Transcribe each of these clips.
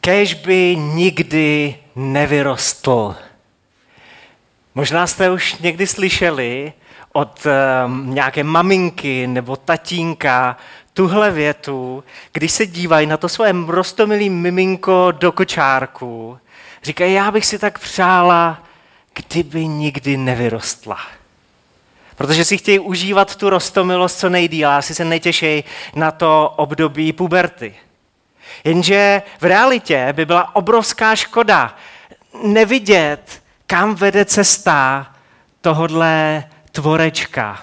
kež by nikdy nevyrostl. Možná jste už někdy slyšeli od um, nějaké maminky nebo tatínka tuhle větu, když se dívají na to svoje rostomilý miminko do kočárku, říkají, já bych si tak přála, kdyby nikdy nevyrostla. Protože si chtějí užívat tu rostomilost co nejdíl, asi se netěší na to období puberty. Jenže v realitě by byla obrovská škoda nevidět, kam vede cesta tohodle tvorečka.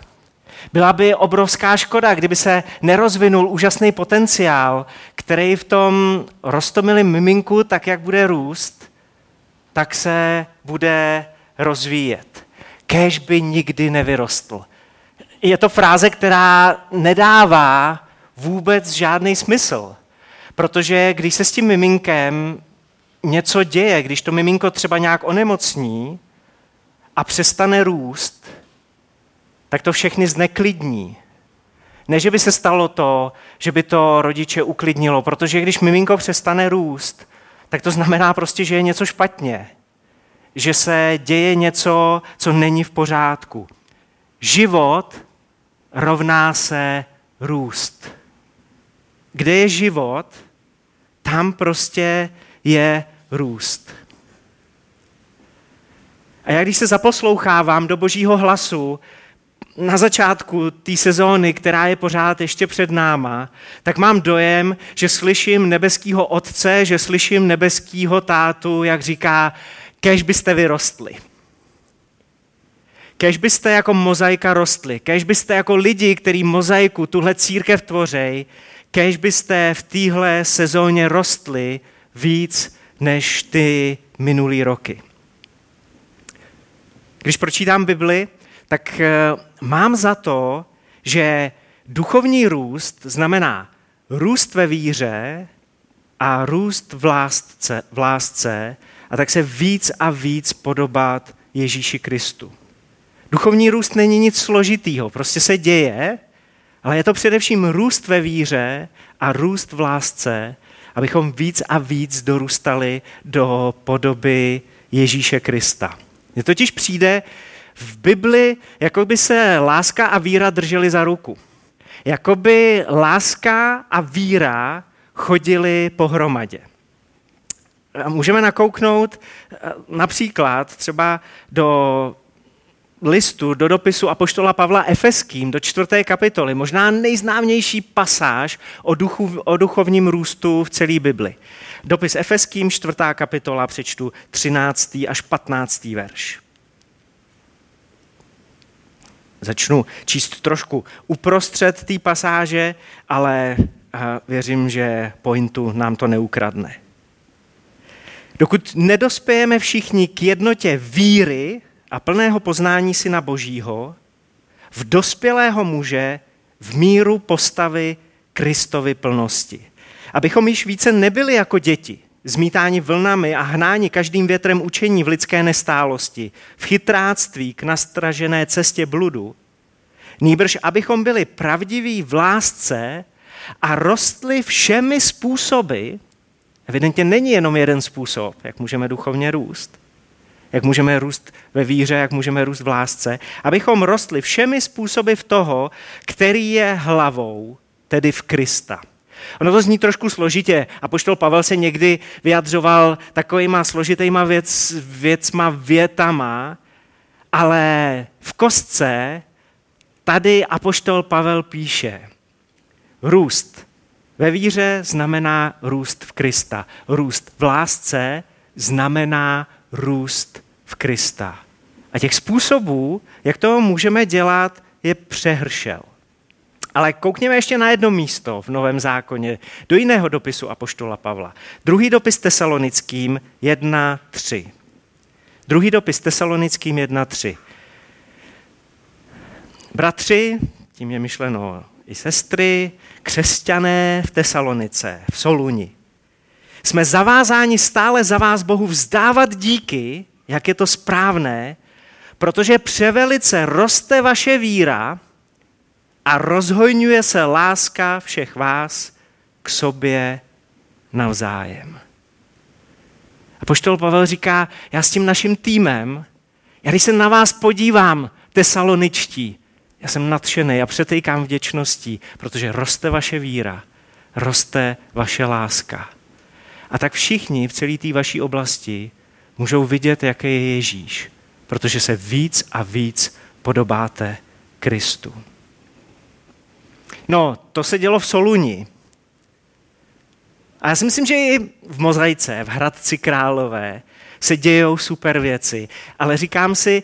Byla by obrovská škoda, kdyby se nerozvinul úžasný potenciál, který v tom rostomilém miminku, tak jak bude růst, tak se bude rozvíjet. Kéž by nikdy nevyrostl. Je to fráze, která nedává vůbec žádný smysl. Protože když se s tím miminkem něco děje, když to miminko třeba nějak onemocní a přestane růst, tak to všechny zneklidní. Ne, že by se stalo to, že by to rodiče uklidnilo, protože když miminko přestane růst, tak to znamená prostě, že je něco špatně. Že se děje něco, co není v pořádku. Život rovná se růst. Kde je život, tam prostě je růst. A já když se zaposlouchávám do božího hlasu, na začátku té sezóny, která je pořád ještě před náma, tak mám dojem, že slyším nebeskýho otce, že slyším nebeskýho tátu, jak říká, kež byste vyrostli. Kež byste jako mozaika rostli, kež byste jako lidi, který mozaiku, tuhle církev tvořej, kež byste v téhle sezóně rostli víc než ty minulý roky. Když pročítám Bibli, tak eh, mám za to, že duchovní růst znamená růst ve víře a růst v lásce, v lásce a tak se víc a víc podobat Ježíši Kristu. Duchovní růst není nic složitýho, prostě se děje, ale je to především růst ve víře a růst v lásce, abychom víc a víc dorůstali do podoby Ježíše Krista. Mně totiž přijde, v Bibli jako by se láska a víra drželi za ruku. Jakoby láska a víra chodili pohromadě. Můžeme nakouknout eh, například třeba do listu, do dopisu Apoštola Pavla Efeským, do čtvrté kapitoly, možná nejznámější pasáž o, duchu, o duchovním růstu v celé Bibli. Dopis Efeským, čtvrtá kapitola, přečtu 13. až 15. verš. Začnu číst trošku uprostřed té pasáže, ale věřím, že pointu nám to neukradne. Dokud nedospějeme všichni k jednotě víry a plného poznání Syna Božího, v dospělého muže v míru postavy Kristovy plnosti. Abychom již více nebyli jako děti, zmítáni vlnami a hnáni každým větrem učení v lidské nestálosti, v chytráctví k nastražené cestě bludu, nýbrž abychom byli pravdiví v lásce a rostli všemi způsoby, evidentně není jenom jeden způsob, jak můžeme duchovně růst, jak můžeme růst ve víře, jak můžeme růst v lásce, abychom rostli všemi způsoby v toho, který je hlavou, tedy v Krista. Ono to zní trošku složitě. A poštol Pavel se někdy vyjadřoval takovýma složitýma věc, věcma, větama, ale v kostce tady apoštol Pavel píše, růst ve víře znamená růst v Krista. Růst v lásce znamená růst v Krista. A těch způsobů, jak to můžeme dělat, je přehršel. Ale koukněme ještě na jedno místo v Novém zákoně, do jiného dopisu Apoštola Pavla. Druhý dopis tesalonickým 1.3. Druhý dopis tesalonickým 1.3. Bratři, tím je myšleno i sestry, křesťané v Tesalonice, v Soluni. Jsme zavázáni stále za vás Bohu vzdávat díky, jak je to správné, protože převelice roste vaše víra a rozhojňuje se láska všech vás k sobě navzájem. A poštol Pavel říká, já s tím naším týmem, já když se na vás podívám, tesaloničtí, já jsem nadšený a přetejkám vděčností, protože roste vaše víra, roste vaše láska. A tak všichni v celé té vaší oblasti můžou vidět, jaký je Ježíš, protože se víc a víc podobáte Kristu. No, to se dělo v Soluni. A já si myslím, že i v Mozaice, v Hradci Králové se dějou super věci. Ale říkám si,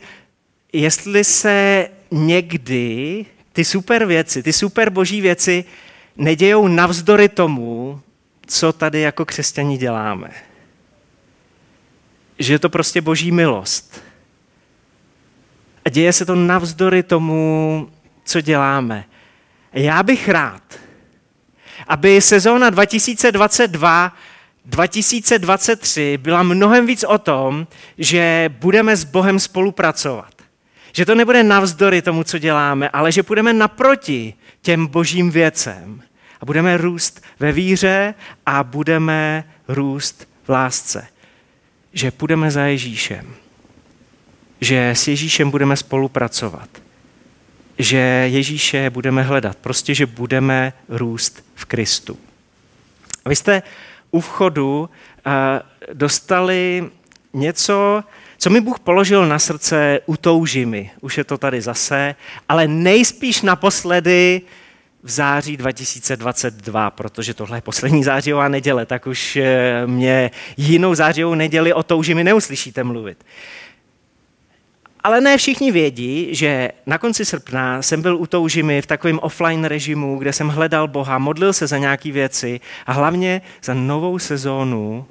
jestli se někdy ty super věci, ty super boží věci nedějou navzdory tomu, co tady jako křesťani děláme. Že je to prostě boží milost. A děje se to navzdory tomu, co děláme. Já bych rád, aby sezóna 2022 2023 byla mnohem víc o tom, že budeme s Bohem spolupracovat. Že to nebude navzdory tomu, co děláme, ale že půjdeme naproti těm božím věcem. A budeme růst ve víře a budeme růst v lásce. Že půjdeme za Ježíšem. Že s Ježíšem budeme spolupracovat. Že Ježíše budeme hledat. Prostě, že budeme růst v Kristu. A vy jste u vchodu eh, dostali něco, co mi Bůh položil na srdce, utouži mi. Už je to tady zase, ale nejspíš naposledy v září 2022, protože tohle je poslední zářijová neděle, tak už eh, mě jinou zářijovou neděli o touži mi neuslyšíte mluvit. Ale ne všichni vědí, že na konci srpna jsem byl u Toužimy v takovém offline režimu, kde jsem hledal Boha, modlil se za nějaké věci a hlavně za novou sezónu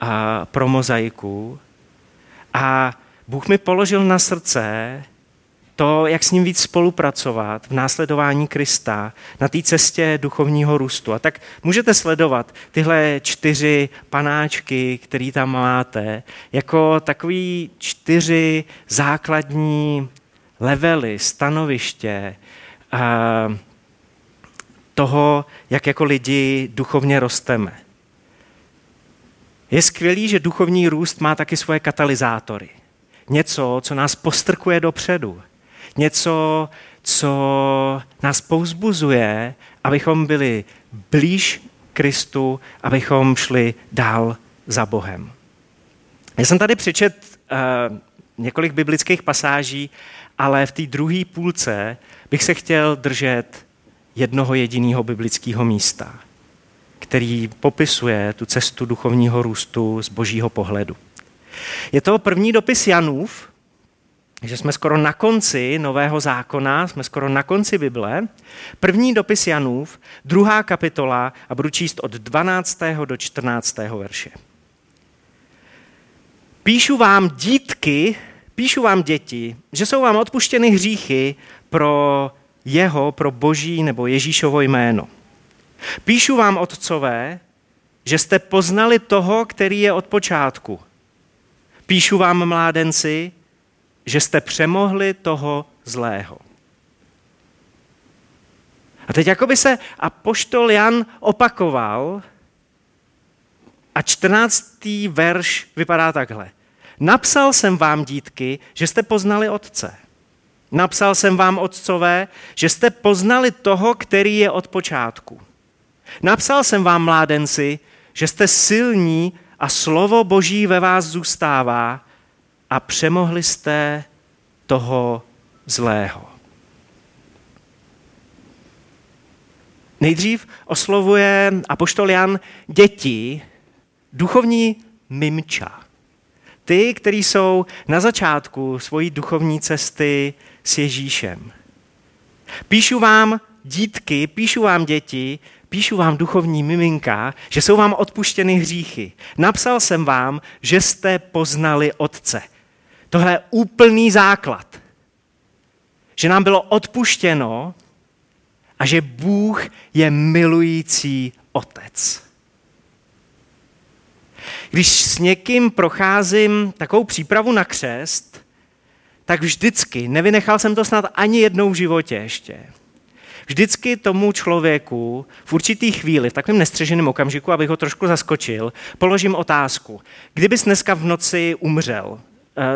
a pro mozaiku. A Bůh mi položil na srdce to, jak s ním víc spolupracovat v následování Krista na té cestě duchovního růstu. A tak můžete sledovat tyhle čtyři panáčky, které tam máte, jako takový čtyři základní levely, stanoviště toho, jak jako lidi duchovně rosteme. Je skvělý, že duchovní růst má taky svoje katalyzátory. Něco, co nás postrkuje dopředu něco, co nás pouzbuzuje, abychom byli blíž Kristu, abychom šli dál za Bohem. Já jsem tady přečet uh, několik biblických pasáží, ale v té druhé půlce bych se chtěl držet jednoho jediného biblického místa, který popisuje tu cestu duchovního růstu z božího pohledu. Je to první dopis Janův, že jsme skoro na konci Nového zákona, jsme skoro na konci Bible. První dopis Janův, druhá kapitola a budu číst od 12. do 14. verše. Píšu vám dítky, píšu vám děti, že jsou vám odpuštěny hříchy pro jeho, pro boží nebo Ježíšovo jméno. Píšu vám, otcové, že jste poznali toho, který je od počátku. Píšu vám, mládenci, že jste přemohli toho zlého. A teď jako by se apoštol Jan opakoval a čtrnáctý verš vypadá takhle. Napsal jsem vám, dítky, že jste poznali otce. Napsal jsem vám, otcové, že jste poznali toho, který je od počátku. Napsal jsem vám, mládenci, že jste silní a slovo Boží ve vás zůstává a přemohli jste toho zlého. Nejdřív oslovuje apoštol Jan děti, duchovní mimča. Ty, kteří jsou na začátku svojí duchovní cesty s Ježíšem. Píšu vám dítky, píšu vám děti, píšu vám duchovní miminka, že jsou vám odpuštěny hříchy. Napsal jsem vám, že jste poznali Otce. Tohle je úplný základ. Že nám bylo odpuštěno a že Bůh je milující otec. Když s někým procházím takovou přípravu na křest, tak vždycky, nevynechal jsem to snad ani jednou v životě ještě, vždycky tomu člověku v určitý chvíli, v takovém nestřeženém okamžiku, abych ho trošku zaskočil, položím otázku. Kdybys dneska v noci umřel,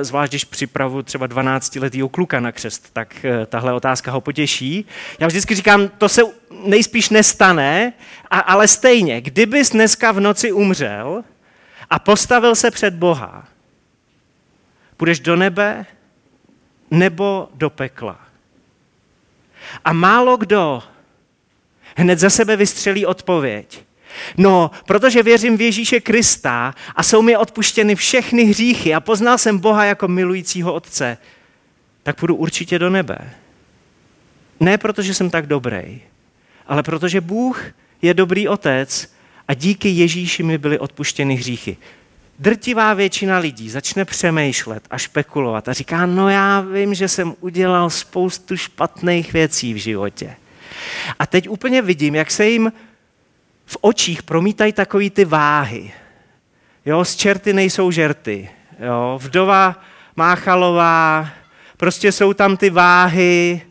zvlášť když připravu třeba 12-letýho kluka na křest, tak eh, tahle otázka ho potěší. Já vždycky říkám, to se nejspíš nestane, ale stejně, kdybys dneska v noci umřel a postavil se před Boha, půjdeš do nebe nebo do pekla. A málo kdo hned za sebe vystřelí odpověď. No, protože věřím v Ježíše Krista a jsou mi odpuštěny všechny hříchy a poznal jsem Boha jako milujícího Otce, tak půjdu určitě do nebe. Ne protože jsem tak dobrý, ale protože Bůh je dobrý Otec a díky Ježíši mi byly odpuštěny hříchy drtivá většina lidí začne přemýšlet a špekulovat a říká, no já vím, že jsem udělal spoustu špatných věcí v životě. A teď úplně vidím, jak se jim v očích promítají takový ty váhy. Jo, z čerty nejsou žerty. Jo, vdova Máchalová, prostě jsou tam ty váhy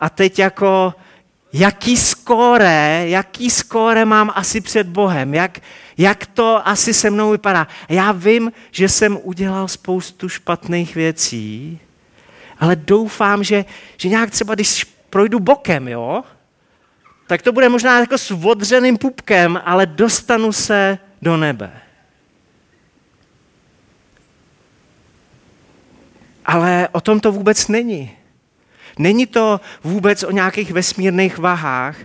a teď jako jaký skóre, jaký skóre mám asi před Bohem, jak, jak to asi se mnou vypadá. Já vím, že jsem udělal spoustu špatných věcí, ale doufám, že, že nějak třeba, když projdu bokem, jo, tak to bude možná jako s odřeným pupkem, ale dostanu se do nebe. Ale o tom to vůbec není. Není to vůbec o nějakých vesmírných vahách.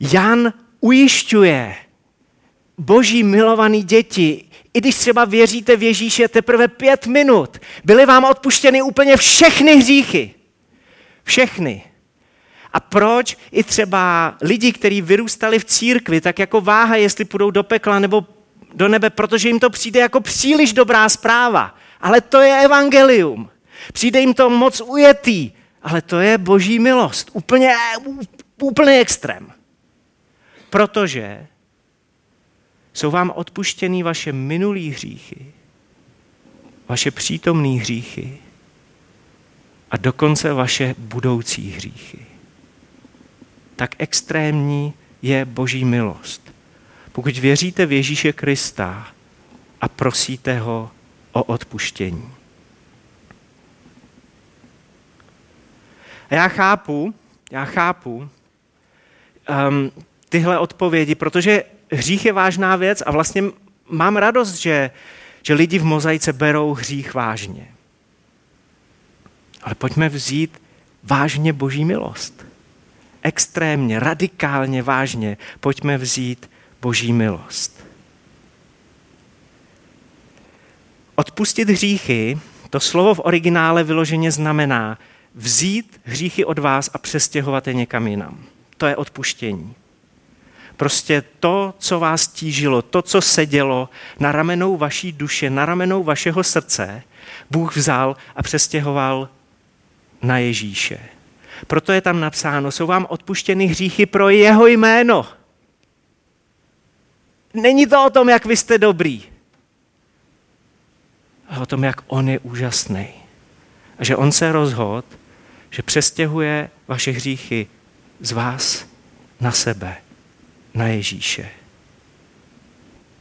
Jan ujišťuje boží milovaný děti, i když třeba věříte v Ježíše teprve pět minut, byly vám odpuštěny úplně všechny hříchy. Všechny. A proč i třeba lidi, kteří vyrůstali v církvi, tak jako váha, jestli půjdou do pekla nebo do nebe, protože jim to přijde jako příliš dobrá zpráva. Ale to je evangelium. Přijde jim to moc ujetý, ale to je boží milost. Úplně, úplný extrém. Protože jsou vám odpuštěny vaše minulý hříchy, vaše přítomné hříchy a dokonce vaše budoucí hříchy. Tak extrémní je boží milost. Pokud věříte v Ježíše Krista a prosíte ho o odpuštění. A já chápu, já chápu um, tyhle odpovědi, protože hřích je vážná věc a vlastně mám radost, že, že lidi v mozaice berou hřích vážně. Ale pojďme vzít vážně boží milost. Extrémně, radikálně vážně pojďme vzít boží milost. Odpustit hříchy, to slovo v originále vyloženě znamená vzít hříchy od vás a přestěhovat je někam jinam. To je odpuštění. Prostě to, co vás tížilo, to, co sedělo na ramenou vaší duše, na ramenou vašeho srdce, Bůh vzal a přestěhoval na Ježíše. Proto je tam napsáno, jsou vám odpuštěny hříchy pro jeho jméno. Není to o tom, jak vy jste dobrý, ale o tom, jak on je úžasný. A že on se rozhodl, že přestěhuje vaše hříchy z vás na sebe na Ježíše.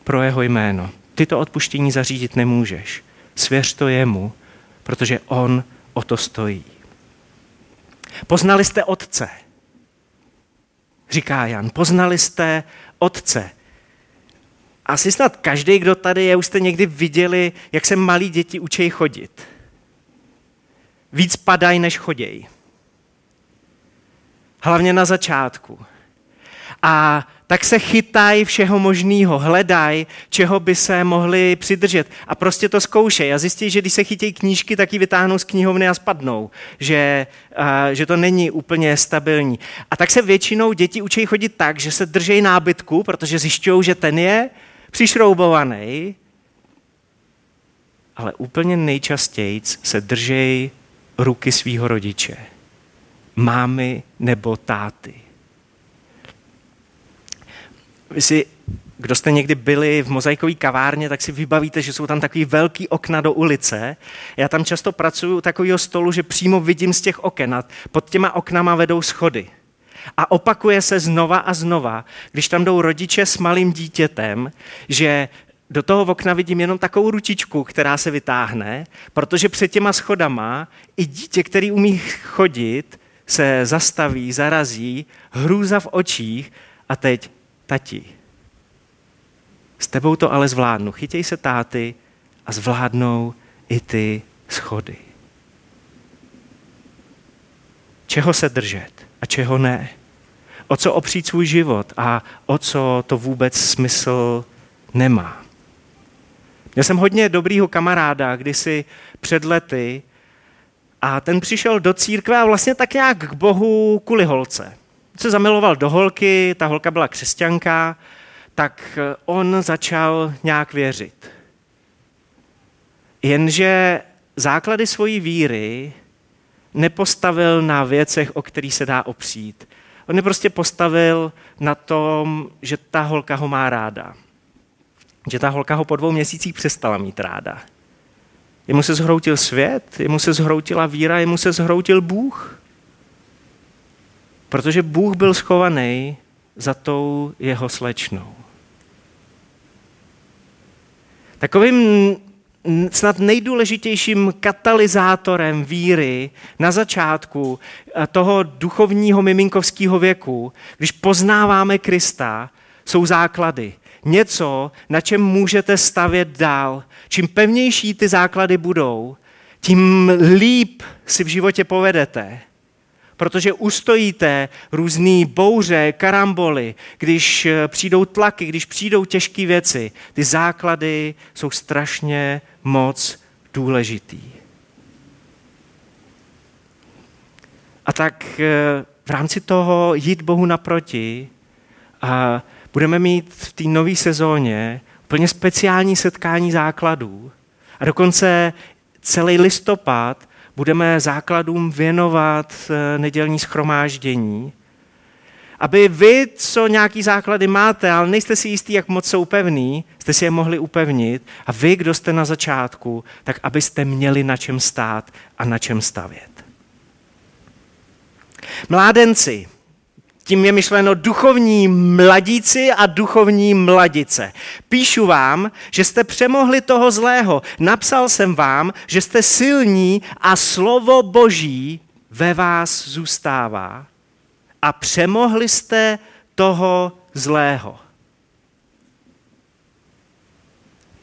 Pro jeho jméno. Ty to odpuštění zařídit nemůžeš. Svěř to jemu, protože on o to stojí. Poznali jste Otce, říká Jan. Poznali jste Otce. Asi snad každý, kdo tady je, už jste někdy viděli, jak se malí děti učí chodit. Víc padají, než chodějí. Hlavně na začátku. A tak se chytají všeho možného, hledají, čeho by se mohli přidržet. A prostě to zkoušej a zjistí, že když se chytějí knížky, tak ji vytáhnou z knihovny a spadnou. Že, a, že to není úplně stabilní. A tak se většinou děti učí chodit tak, že se držejí nábytku, protože zjišťují, že ten je přišroubovaný, ale úplně nejčastěji se držejí ruky svého rodiče, mámy nebo táty. Vy si kdo jste někdy byli v mozaikové kavárně, tak si vybavíte, že jsou tam takový velký okna do ulice. Já tam často pracuji u takového stolu, že přímo vidím z těch oken a pod těma oknama vedou schody. A opakuje se znova a znova, když tam jdou rodiče s malým dítětem, že do toho okna vidím jenom takovou ručičku, která se vytáhne, protože před těma schodama i dítě, který umí chodit, se zastaví, zarazí, hrůza v očích a teď tati. S tebou to ale zvládnu. Chytěj se táty a zvládnou i ty schody. Čeho se držet a čeho ne? O co opřít svůj život a o co to vůbec smysl nemá? Měl jsem hodně dobrýho kamaráda kdysi před lety a ten přišel do církve a vlastně tak nějak k Bohu kvůli holce. Se zamiloval do holky, ta holka byla křesťanka, tak on začal nějak věřit. Jenže základy svojí víry nepostavil na věcech, o kterých se dá opřít. On je prostě postavil na tom, že ta holka ho má ráda že ta holka ho po dvou měsících přestala mít ráda. Jemu se zhroutil svět, jemu se zhroutila víra, jemu se zhroutil Bůh. Protože Bůh byl schovaný za tou jeho slečnou. Takovým snad nejdůležitějším katalyzátorem víry na začátku eh, toho duchovního miminkovského věku, když poznáváme Krista, jsou základy něco, na čem můžete stavět dál. Čím pevnější ty základy budou, tím líp si v životě povedete. Protože ustojíte různé bouře, karamboly, když eh, přijdou tlaky, když přijdou těžké věci. Ty základy jsou strašně moc důležitý. A tak eh, v rámci toho jít Bohu naproti a budeme mít v té nové sezóně úplně speciální setkání základů. A dokonce celý listopad budeme základům věnovat eh, nedělní schromáždění, aby vy, co nějaký základy máte, ale nejste si jistý, jak moc jsou pevný, jste si je mohli upevnit a vy, kdo jste na začátku, tak abyste měli na čem stát a na čem stavět. Mládenci, tím je myšleno duchovní mladíci a duchovní mladice. Píšu vám, že jste přemohli toho zlého. Napsal jsem vám, že jste silní a slovo Boží ve vás zůstává. A přemohli jste toho zlého.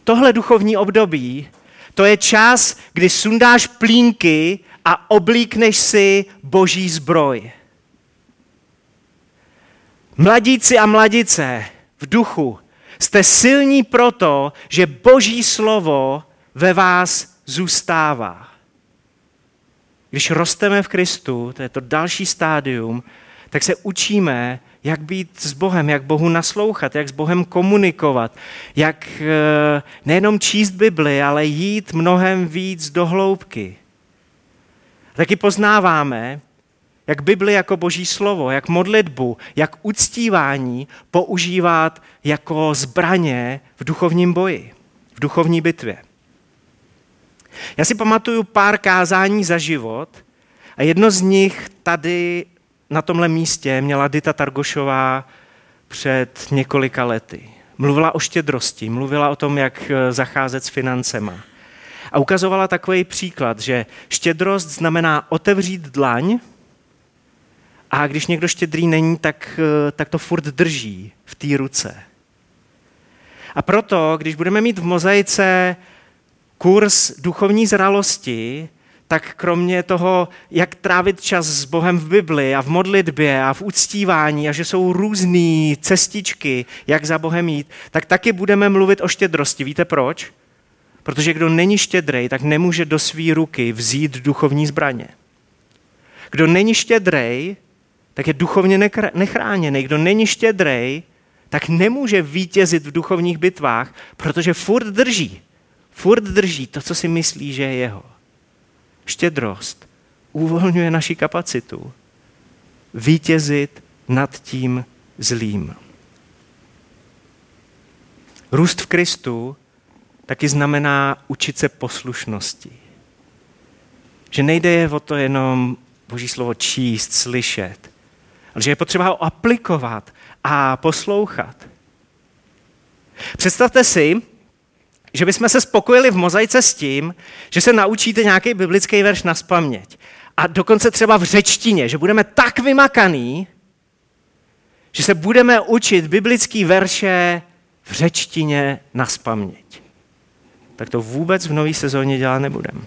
Tohle duchovní období, to je čas, kdy sundáš plínky a oblíkneš si boží zbroj. Mladíci a mladice v duchu, jste silní proto, že Boží slovo ve vás zůstává. Když rosteme v Kristu, to je to další stádium, tak se učíme, jak být s Bohem, jak Bohu naslouchat, jak s Bohem komunikovat, jak eh, nejenom číst Bibli, ale jít mnohem víc do hloubky. Taky poznáváme, jak Bibli jako boží slovo, jak modlitbu, jak uctívání používat jako zbraně v duchovním boji, v duchovní bitvě. Já si pamatuju pár kázání za život a jedno z nich tady na tomhle místě měla Dita Targošová před několika lety. Mluvila o štědrosti, mluvila o tom, jak eh, zacházet s financema. A ukazovala takový příklad, že štědrost znamená otevřít dlaň a když někdo štědrý není, tak, eh, tak to furt drží v té ruce. A proto, když budeme mít v mozaice kurz duchovní zralosti, tak kromě toho, jak trávit čas s Bohem v Bibli a v modlitbě a v uctívání a že jsou různé cestičky, jak za Bohem jít, tak taky budeme mluvit o štědrosti. Víte proč? Protože kdo není štědrej, tak nemůže do své ruky vzít duchovní zbraně. Kdo není štědrej, tak je duchovně nechráněný. Kdo není štědrej, tak nemůže vítězit v duchovních bitvách, protože furt drží. Furt drží to, co si myslí, že je jeho. Štědrost uvolňuje naši kapacitu vítězit nad tím zlým. Růst v Kristu taky znamená učit se poslušnosti. Že nejde je o to jenom Boží slovo číst, slyšet, ale že je potřeba ho aplikovat a poslouchat. Představte si, že bychom se spokojili v mozaice s tím, že se naučíte nějaký biblický verš na spaměť. A dokonce třeba v řečtině, že budeme tak vymakaný, že se budeme učit biblický verše v řečtině na spaměť. Tak to vůbec v nové sezóně dělat nebudem.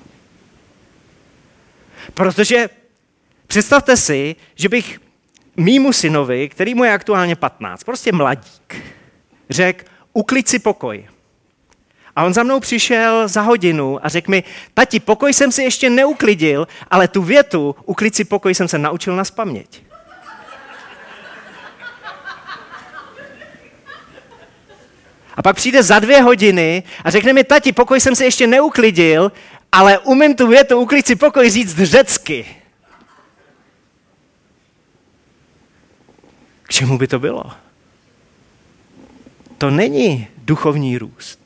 Protože představte si, že bych mýmu synovi, který mu je aktuálně 15, prostě mladík, řekl, uklid si pokoj. A on za mnou přišel za hodinu a řekl mi, tati, pokoj jsem si ještě neuklidil, ale tu větu, uklid si pokoj, jsem se naučil na spaměť. A pak přijde za dvě hodiny a řekne mi, tati, pokoj jsem si ještě neuklidil, ale umím tu větu, uklid si pokoj říct řecky. Čemu by to bylo? To není duchovní růst.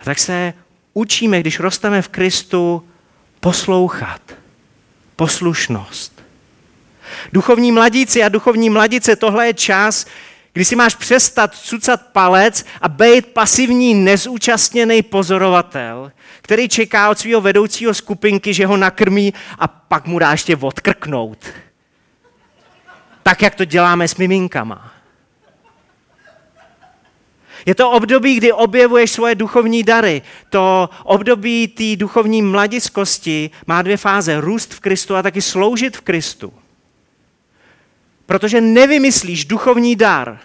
A tak se učíme, když rosteme v Kristu, poslouchat. Poslušnost. Duchovní mladíci a duchovní mladice, tohle je čas, kdy si máš přestat cucat palec a být pasivní, nezúčastněný pozorovatel, který čeká od svého vedoucího skupinky, že ho nakrmí a pak mu dá ještě odkrknout. Tak, jak to děláme s miminkama. Je to období, kdy objevuješ svoje duchovní dary. To období té duchovní mladiskosti má dvě fáze. Růst v Kristu a taky sloužit v Kristu. Protože nevymyslíš duchovní dar,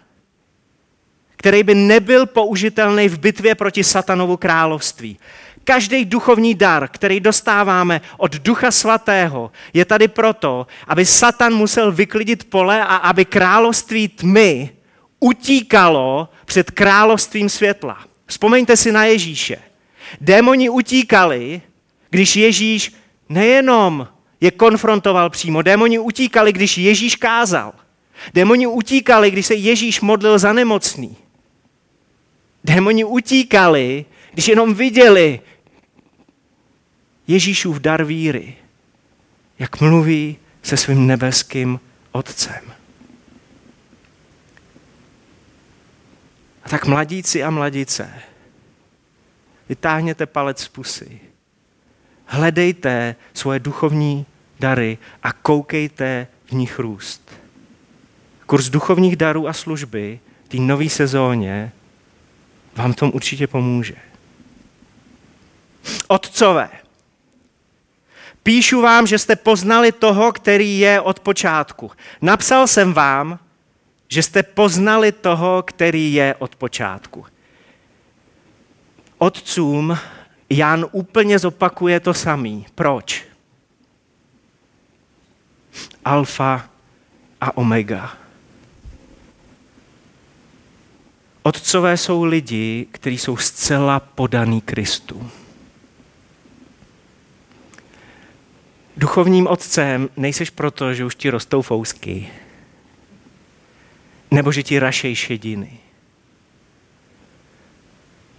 který by nebyl použitelný v bitvě proti satanovu království. Každý duchovní dar, který dostáváme od Ducha Svatého, je tady proto, aby Satan musel vyklidit pole a aby království tmy utíkalo před královstvím světla. Vzpomeňte si na Ježíše. Démoni utíkali, když Ježíš nejenom je konfrontoval přímo, démoni utíkali, když Ježíš kázal. Démoni utíkali, když se Ježíš modlil za nemocný. Démoni utíkali, když jenom viděli Ježíšův dar víry, jak mluví se svým nebeským otcem. A tak mladíci a mladice, vytáhněte palec z pusy. Hledejte svoje duchovní dary a koukejte v nich růst. Kurs duchovních darů a služby té nové sezóně vám tom určitě pomůže. Otcové, píšu vám, že jste poznali toho, který je od počátku. Napsal jsem vám, že jste poznali toho, který je od počátku. Otcům Jan úplně zopakuje to samý. Proč? Alfa a omega. Otcové jsou lidi, kteří jsou zcela podaný Kristu. Duchovním otcem nejseš proto, že už ti rostou fousky nebo že ti rašej šediny.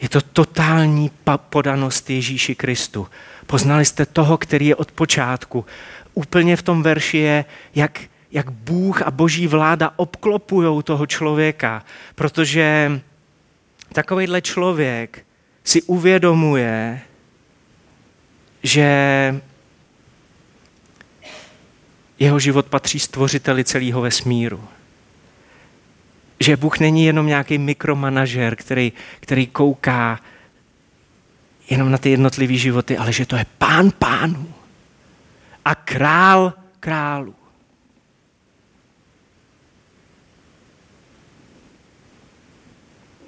Je to totální podanost Ježíši Kristu. Poznali jste toho, který je od počátku. Úplně v tom verši je, jak, jak Bůh a boží vláda obklopují toho člověka, protože takovýhle člověk si uvědomuje, že jeho život patří stvořiteli celého vesmíru že Bůh není jenom nějaký mikromanažer, který, který kouká jenom na ty jednotlivé životy, ale že to je pán pánů a král králů.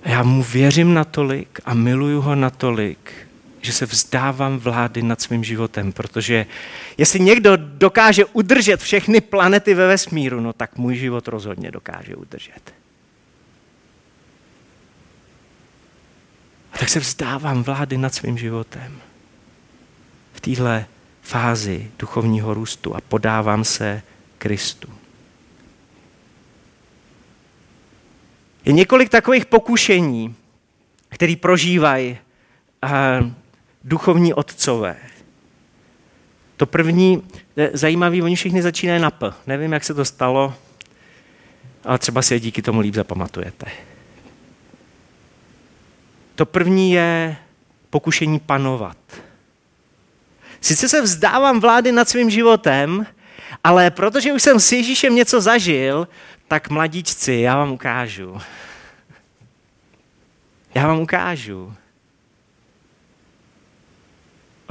Já mu věřím natolik a miluju ho natolik, že se vzdávám vlády nad svým životem, protože jestli někdo dokáže udržet všechny planety ve vesmíru, no tak můj život rozhodně dokáže udržet. A tak se vzdávám vlády nad svým životem. V téhle fázi duchovního růstu a podávám se Kristu. Je několik takových pokušení, který prožívají uh, duchovní otcové. To první, zajímavý, oni všichni začínají na P. Nevím, jak se to stalo, ale třeba si je díky tomu líp zapamatujete. To první je pokušení panovat. Sice se vzdávám vlády nad svým životem, ale protože už jsem s Ježíšem něco zažil, tak mladíčci, já vám ukážu. Já vám ukážu,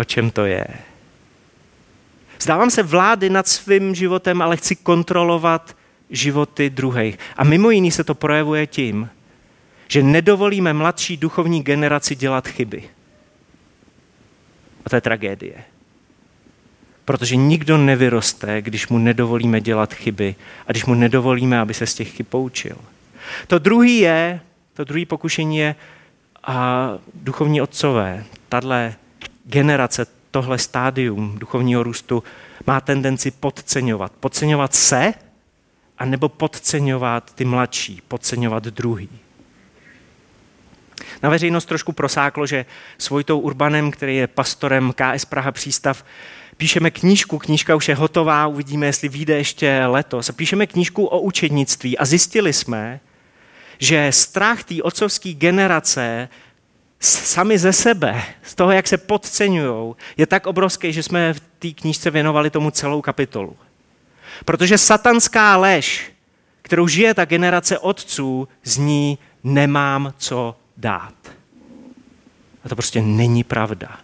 o čem to je. Vzdávám se vlády nad svým životem, ale chci kontrolovat životy druhých. A mimo jiný se to projevuje tím, že nedovolíme mladší duchovní generaci dělat chyby. A to je tragédie. Protože nikdo nevyroste, když mu nedovolíme dělat chyby a když mu nedovolíme, aby se z těch chyb poučil. To druhý je, to druhý pokušení je a duchovní otcové. Tadle generace, tohle stádium duchovního růstu má tendenci podceňovat. Podceňovat se, anebo podceňovat ty mladší, podceňovat druhý. Na veřejnost trošku prosáklo, že s Vojtou Urbanem, který je pastorem KS Praha Přístav, píšeme knížku, knížka už je hotová, uvidíme, jestli vyjde ještě letos. Píšeme knížku o učednictví a zjistili jsme, že strach té otcovské generace sami ze sebe, z toho, jak se podceňují, je tak obrovský, že jsme v té knížce věnovali tomu celou kapitolu. Protože satanská lež, kterou žije ta generace otců, zní nemám co dát. A to prostě není pravda.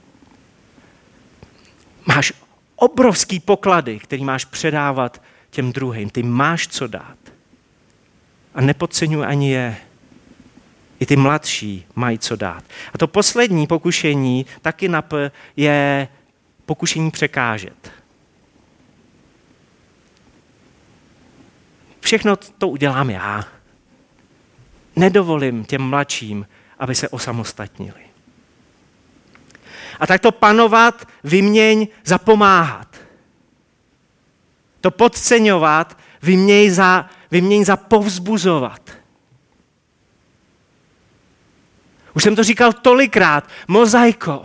Máš obrovský poklady, který máš předávat těm druhým. Ty máš co dát. A nepodceňuj ani je. I ty mladší mají co dát. A to poslední pokušení, taky na P, je pokušení překážet. Všechno to udělám já. Nedovolím těm mladším, aby se osamostatnili. A tak to panovat, vyměň za pomáhat. To podceňovat, vyměň za, vyměň za povzbuzovat. Už jsem to říkal tolikrát, mozaiko.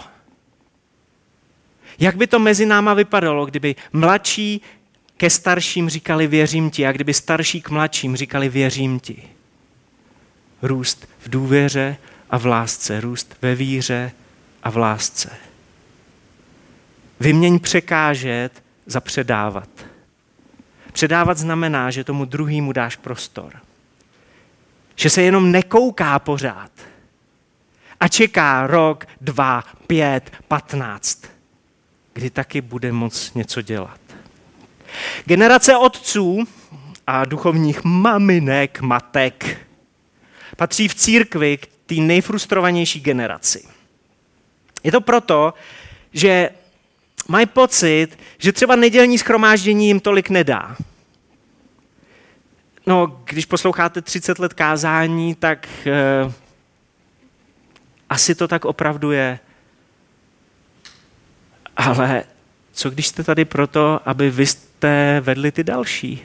Jak by to mezi náma vypadalo, kdyby mladší ke starším říkali věřím ti a kdyby starší k mladším říkali věřím ti. Růst v důvěře a v lásce, růst ve víře a v lásce. Vyměň překážet za předávat. Předávat znamená, že tomu druhému dáš prostor. Že se jenom nekouká pořád a čeká rok, dva, pět, patnáct, kdy taky bude moc něco dělat. Generace otců a duchovních maminek, matek patří v církvi k té nejfrustrovanější generaci. Je to proto, že mají pocit, že třeba nedělní schromáždění jim tolik nedá. No, když posloucháte 30 let kázání, tak eh, asi to tak opravdu je. Ale co když jste tady proto, aby vy jste vedli ty další?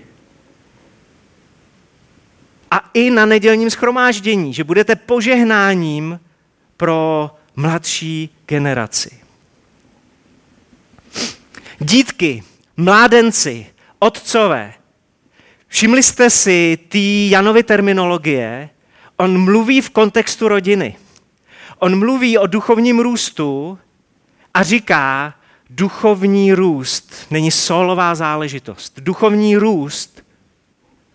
A i na nedělním schromáždění, že budete požehnáním pro mladší generaci. Dítky, mládenci, otcové, všimli jste si ty Janovy terminologie? On mluví v kontextu rodiny. On mluví o duchovním růstu a říká, duchovní růst není solová záležitost. Duchovní růst,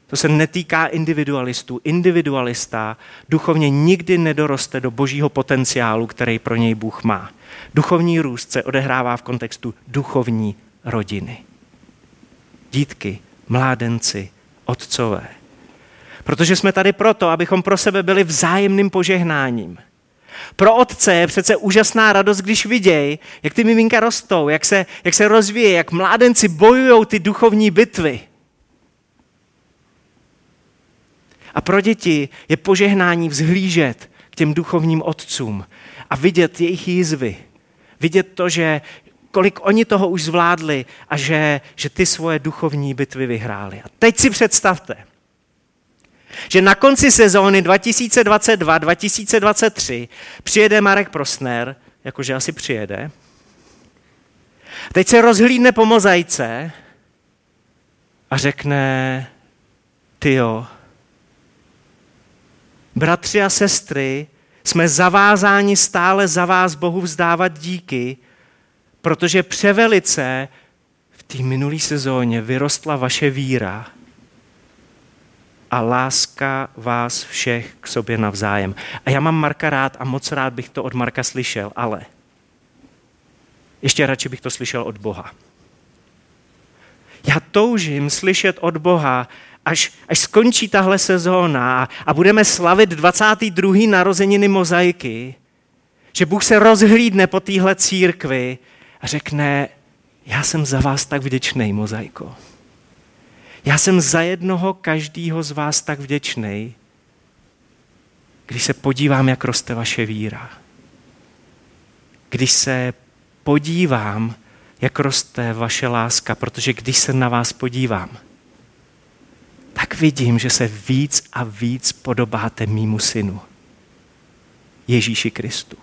to se netýká individualistů. Individualista duchovně nikdy nedoroste do božího potenciálu, který pro něj Bůh má. Duchovní růst se odehrává v kontextu duchovní rodiny. Dítky, mládenci, otcové. Protože jsme tady proto, abychom pro sebe byli vzájemným požehnáním – pro otce je přece úžasná radost, když vidějí, jak ty miminka rostou, jak se, jak se rozvíjí, jak mládenci bojují ty duchovní bitvy. A pro děti je požehnání vzhlížet k těm duchovním otcům a vidět jejich jízvy. Vidět to, že kolik oni toho už zvládli a že, že ty svoje duchovní bitvy vyhráli. A teď si představte, že na konci sezóny 2022-2023 přijede Marek Prosner, jakože asi přijede, teď se rozhlídne po mozaice a řekne, tyjo, bratři a sestry, jsme zavázáni stále za vás Bohu vzdávat díky, protože převelice v té minulé sezóně vyrostla vaše víra a láska vás všech k sobě navzájem. A já mám Marka rád a moc rád bych to od Marka slyšel, ale ještě radši bych to slyšel od Boha. Já toužím slyšet od Boha, až, až skončí tahle sezóna a budeme slavit 22. narozeniny mozaiky, že Bůh se rozhlídne po téhle církvi a řekne, já jsem za vás tak vděčný, mozaiko. Já jsem za jednoho každýho z vás tak vděčný, když se podívám, jak roste vaše víra. Když se podívám, jak roste vaše láska, protože když se na vás podívám, tak vidím, že se víc a víc podobáte mýmu synu, Ježíši Kristu.